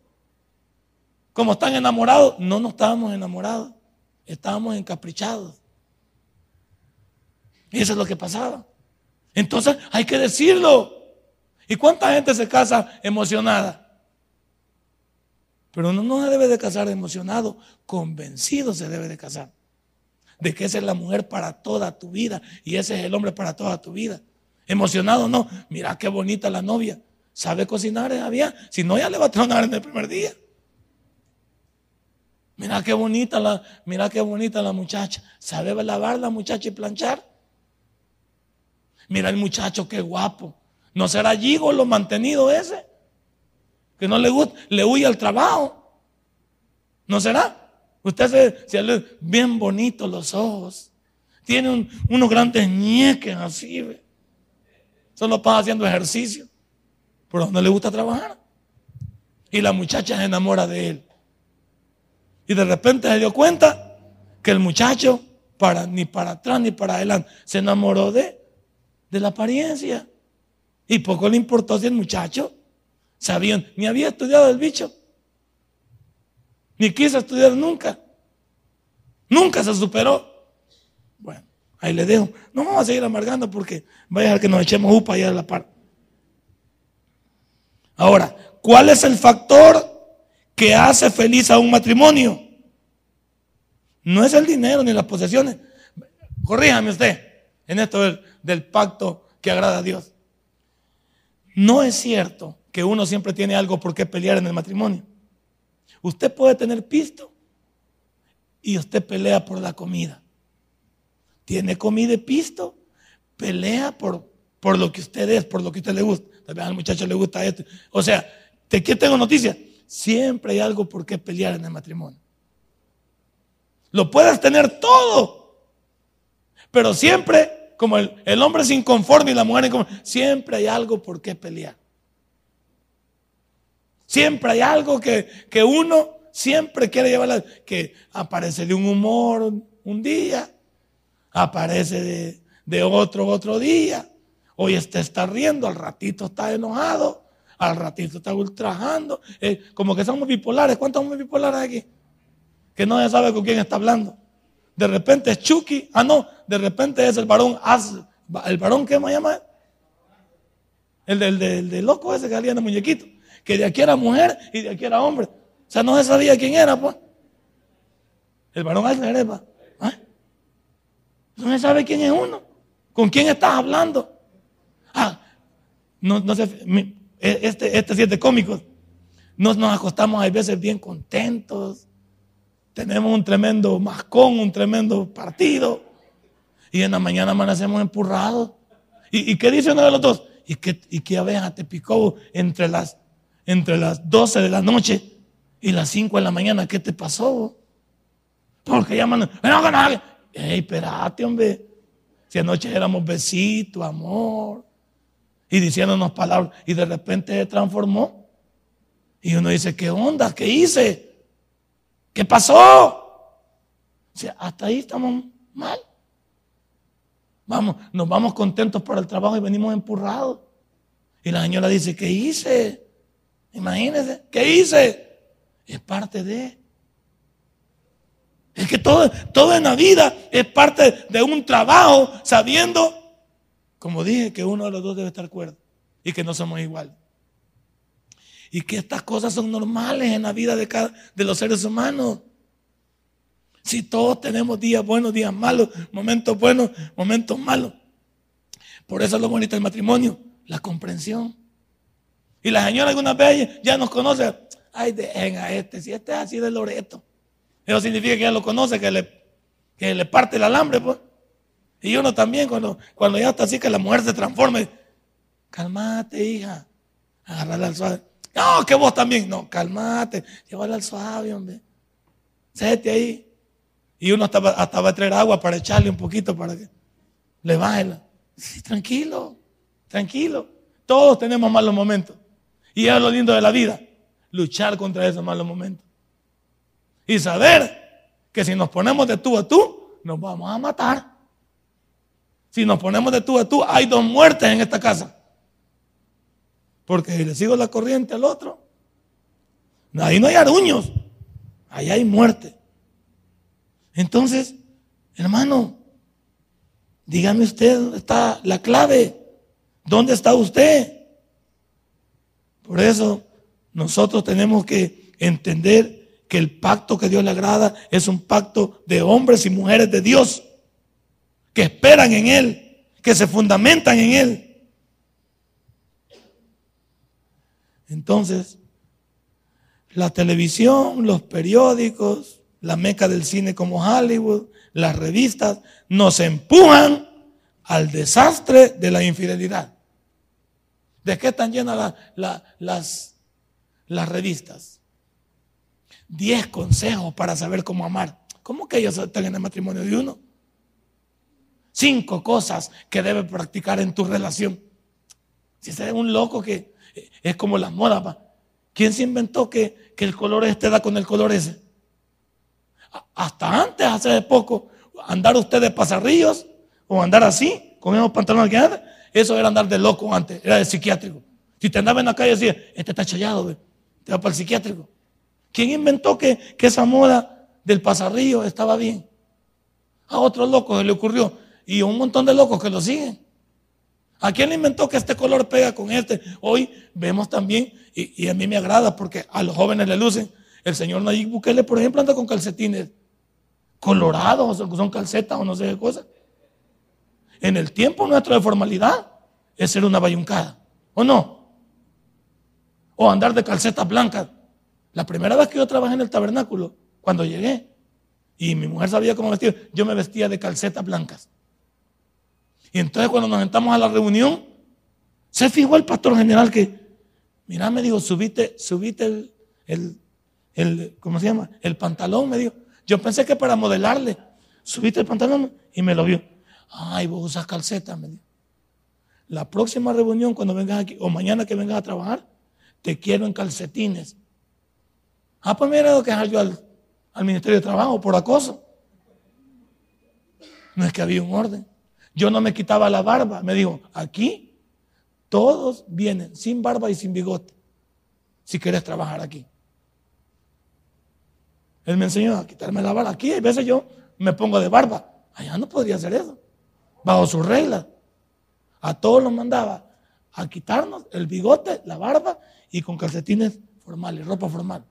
Como están enamorados. No, no estábamos enamorados. Estábamos encaprichados. Y eso es lo que pasaba. Entonces hay que decirlo. ¿Y cuánta gente se casa emocionada? Pero no se debe de casar emocionado, convencido se debe de casar. De que esa es la mujer para toda tu vida y ese es el hombre para toda tu vida. Emocionado no, mira qué bonita la novia. ¿Sabe cocinar había? Si no, ya le va a tronar en el primer día. Mira qué bonita la, mira qué bonita la muchacha. ¿Sabe lavar la muchacha y planchar? Mira el muchacho, qué guapo. ¿No será lo mantenido ese? Que no le gusta, le huye al trabajo. ¿No será? Usted se, se bien bonito los ojos. Tiene unos grandes ñeques así. Solo pasa haciendo ejercicio. Pero no le gusta trabajar. Y la muchacha se enamora de él. Y de repente se dio cuenta que el muchacho, para, ni para atrás ni para adelante, se enamoró de de la apariencia. Y poco le importó si el muchacho sabían, ni había estudiado el bicho, ni quiso estudiar nunca. Nunca se superó. Bueno, ahí le dejo. No vamos a seguir amargando porque vaya a que nos echemos upa allá a la par. Ahora, ¿cuál es el factor que hace feliz a un matrimonio? No es el dinero ni las posesiones. Corríjame usted en esto del, del pacto que agrada a Dios. No es cierto que uno siempre tiene algo por qué pelear en el matrimonio. Usted puede tener pisto y usted pelea por la comida. Tiene comida y pisto, pelea por, por lo que usted es, por lo que usted le gusta. Tal vez al muchacho le gusta esto. O sea, ¿de qué tengo noticia? Siempre hay algo por qué pelear en el matrimonio. Lo puedes tener todo, pero siempre como el, hombre es inconforme y la mujer inconforme, siempre hay algo por qué pelear. Siempre hay algo que, que uno siempre quiere llevar, que aparece de un humor un día, aparece de, de otro otro día. Hoy este está riendo, al ratito está enojado, al ratito está ultrajando. Eh, como que somos bipolares. ¿Cuántos somos bipolares aquí? Que no se sabe con quién está hablando. De repente es Chucky. Ah, no. De repente es el varón. El varón, ¿qué me llama? El del, loco ese que salía en el muñequito. Que de aquí era mujer y de aquí era hombre. O sea, no se sabía quién era, pues. El varón Alfred, ¿Ah? No se sabe quién es uno. ¿Con quién estás hablando? Ah, no, no sé, e, este, este siete cómicos. Nos, nos acostamos a veces bien contentos. Tenemos un tremendo mascón, un tremendo partido. Y en la mañana amanecemos empurrados. ¿Y, qué dice uno de los dos? ¿Y qué, y qué abeja te picó entre las, entre las 12 de la noche y las 5 de la mañana? ¿Qué te pasó? Porque llaman, Ey, espérate, hombre. Si anoche éramos besitos, amor. Y diciéndonos palabras. Y de repente se transformó. Y uno dice, ¿qué onda? ¿Qué hice? ¿Qué pasó? O hasta ahí estamos mal. Vamos, nos vamos contentos por el trabajo y venimos empurrados. Y la señora dice, ¿qué hice? Imagínense, ¿qué hice? Es parte de. Es que todo, todo en la vida es parte de un trabajo, sabiendo, como dije, que uno de los dos debe estar cuerdo y que no somos iguales. Y que estas cosas son normales en la vida de, cada, de los seres humanos. Si todos tenemos días buenos, días malos, momentos buenos, momentos malos. Por eso es lo bonito del matrimonio, la comprensión. Y la señora algunas veces ya nos conoce. Ay, dejen a este, si este es así de Loreto. Eso significa que ya lo conoce, que le, que le parte el alambre, pues. Y uno también, cuando, cuando ya está así, que la mujer se transforme. Calmate, hija. Agarrarla al suave. No, que vos también. No, calmate. Llévala al suave, hombre. Séte ahí. Y uno hasta, hasta va a traer agua para echarle un poquito para que le baje. Sí, tranquilo, tranquilo. Todos tenemos malos momentos. Y es lo lindo de la vida. Luchar contra esos malos momentos. Y saber que si nos ponemos de tú a tú, nos vamos a matar. Si nos ponemos de tú a tú, hay dos muertes en esta casa. Porque si le sigo la corriente al otro, ahí no hay aruños, ahí hay muerte. Entonces, hermano, dígame usted dónde está la clave, dónde está usted. Por eso nosotros tenemos que entender que el pacto que Dios le agrada es un pacto de hombres y mujeres de Dios, que esperan en Él, que se fundamentan en Él. Entonces, la televisión, los periódicos, la meca del cine como Hollywood, las revistas, nos empujan al desastre de la infidelidad. ¿De qué están llenas las, revistas? 10 consejos para saber cómo amar. ¿Cómo que ellos están en el matrimonio de uno? Cinco cosas que debes practicar en tu relación. Si ese es un loco que es como las modas, ¿quién se inventó que, el color este da con el color ese? Hasta antes, hace poco, andar usted de pasarrillos o andar así, con pantalones que andan, eso era andar de loco antes, era de psiquiátrico. Si te andaba en la calle y decía, este está challado, te va para el psiquiátrico. ¿Quién inventó que, esa moda del pasarrillo estaba bien? A otros locos se le ocurrió. Y un montón de locos que lo siguen. ¿A quién le inventó que este color pega con este? Hoy vemos también, y, a mí me agrada porque a los jóvenes le lucen. El señor Nayib Bukele, por ejemplo, anda con calcetines colorados, o son calcetas o no sé qué cosa. En el tiempo nuestro de formalidad es ser una bayuncada, ¿o no? O andar de calcetas blancas. La primera vez que yo trabajé en el tabernáculo, cuando llegué, y mi mujer sabía cómo vestir, yo me vestía de calcetas blancas. Y entonces cuando nos sentamos a la reunión, se fijó el pastor general que, mira, me dijo, subite, subite el, el, ¿cómo se llama? El pantalón, me dijo. Yo pensé que para modelarle, subiste el pantalón y me lo vio. Ay, vos usas calcetas, me dijo. La próxima reunión, cuando vengas aquí, o mañana que vengas a trabajar, te quiero en calcetines. Ah, pues me he ido a quejar yo al, Ministerio de Trabajo por acoso. No es que había un orden. Yo no me quitaba la barba. Me dijo, aquí todos vienen sin barba y sin bigote si quieres trabajar aquí. Él me enseñó a quitarme la barba. Aquí a veces yo me pongo de barba. Allá no podría hacer eso. Bajo sus reglas. A todos los mandaba a quitarnos el bigote, la barba y con calcetines formales, ropa formal.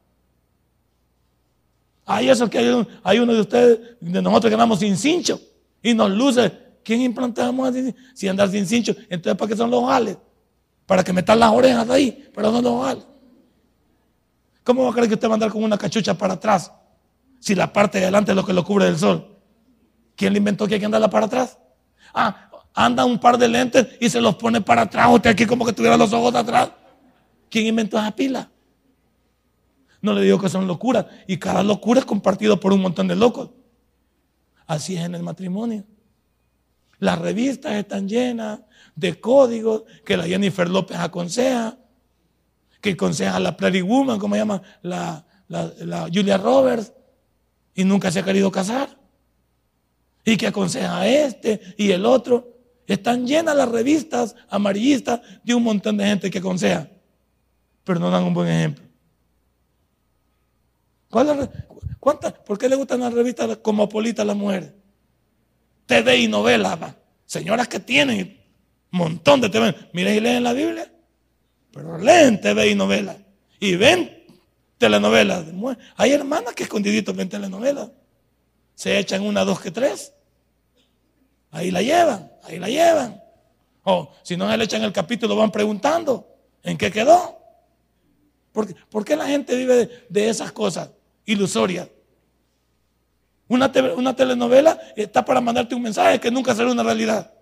Hay eso que hay, uno de ustedes, de nosotros que andamos sin cincho y nos luce. ¿Quién implantamos así? Si andar sin cincho, entonces ¿para qué son los ojales? Para que metan las orejas ahí, pero no los ojales. ¿Cómo va a creer que usted va a andar con una cachucha para atrás? Si la parte de adelante es lo que lo cubre del sol. ¿Quién le inventó que hay que andarla para atrás? Ah, anda un par de lentes y se los pone para atrás. Usted aquí como que tuviera los ojos atrás. ¿Quién inventó esa pila? No le digo que son locuras. Y cada locura es compartido por un montón de locos. Así es en el matrimonio. Las revistas están llenas de códigos que la Jennifer López aconseja, que aconseja la Prairie Woman, como llama la, la Julia Roberts, y nunca se ha querido casar. Y que aconseja a este y el otro. Están llenas las revistas amarillistas de un montón de gente que aconseja, pero no dan un buen ejemplo. ¿Por qué le gustan las revistas cosmopolitas a las mujeres? TV y novelas, señoras que tienen un montón de TV. Miren y leen la Biblia, pero leen TV y novelas. Y ven telenovelas. Hay hermanas que escondiditos ven telenovelas. Se echan una, dos, que tres. Ahí la llevan, ahí la llevan. O si no le echan el capítulo, van preguntando en qué quedó. ¿Por qué, la gente vive de esas cosas? ilusoria. Una, una telenovela está para mandarte un mensaje que nunca será una realidad.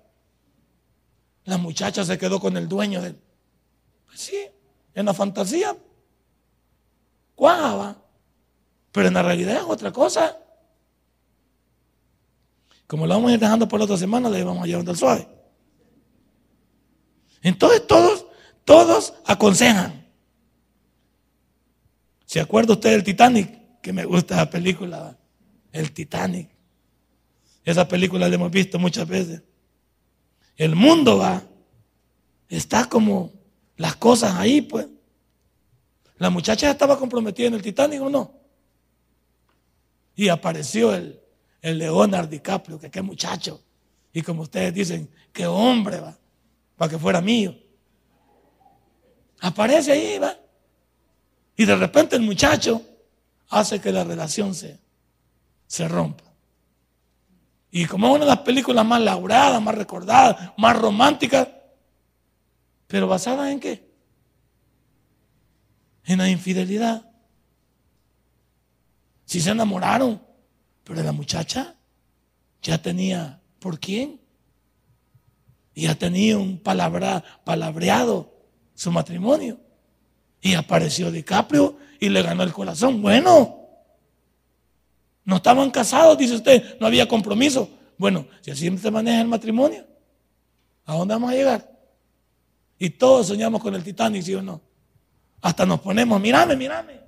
La muchacha se quedó con el dueño del. Pues sí, en la fantasía. Cuajaba. Pero en la realidad es otra cosa. Como lo vamos a ir dejando por la otra semana, le vamos a llevando al suave. Entonces todos, todos aconsejan. ¿Se acuerda usted del Titanic? que me gusta la película, el Titanic. Esa película la hemos visto muchas veces. El mundo va, está como las cosas ahí, pues. La muchacha estaba comprometida en el Titanic o no. Y apareció el, el Leonardo DiCaprio, que qué muchacho. Y como ustedes dicen, qué hombre va, para que fuera mío. Aparece ahí, va. Y de repente el muchacho hace que la relación se, se rompa. Y como una de las películas más laureadas, más recordadas, más románticas, pero basada en qué? En la infidelidad. Si se enamoraron, pero la muchacha ya tenía por quién. Y ya tenía un palabreado su matrimonio. Y apareció DiCaprio y le ganó el corazón. Bueno, no estaban casados, dice usted, no había compromiso. Bueno, si así se maneja el matrimonio, ¿a dónde vamos a llegar? Y todos soñamos con el Titanic, ¿sí o no? Hasta nos ponemos, mírame, mírame.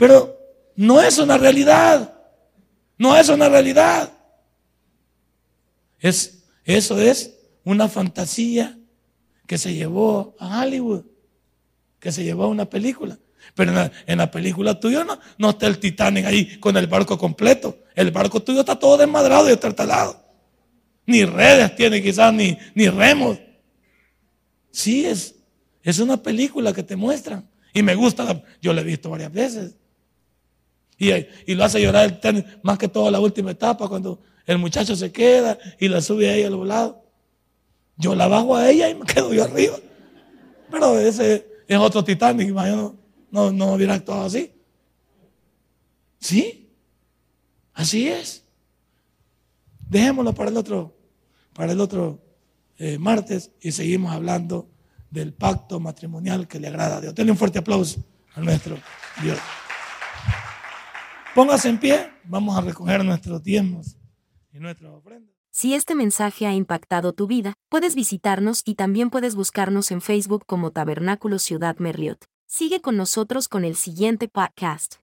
Pero no es una realidad. No es una realidad. Es, eso es una fantasía que se llevó a Hollywood, que se llevó a una película. Pero en la, película tuya no, no está el Titanic ahí con el barco completo. El barco tuyo está todo desmadrado y estartalado. Ni redes tiene quizás, ni, ni remos. Sí, es, es una película que te muestran. Y me gusta, yo la he visto varias veces. Y, y lo hace llorar el tenis, más que todo la última etapa, cuando el muchacho se queda y la sube ahí al volado. Yo la bajo a ella y me quedo yo arriba. Pero ese es otro Titanic, imagino, no, no hubiera actuado así. ¿Sí? Así es. Dejémoslo para el otro, para el otro eh, martes y seguimos hablando del pacto matrimonial que le agrada a Dios. Denle un fuerte aplauso a nuestro Dios. Póngase en pie, vamos a recoger nuestros diezmos y nuestras ofrendas. Si este mensaje ha impactado tu vida, puedes visitarnos y también puedes buscarnos en Facebook como Tabernáculo Ciudad Merliot. Sigue con nosotros con el siguiente podcast.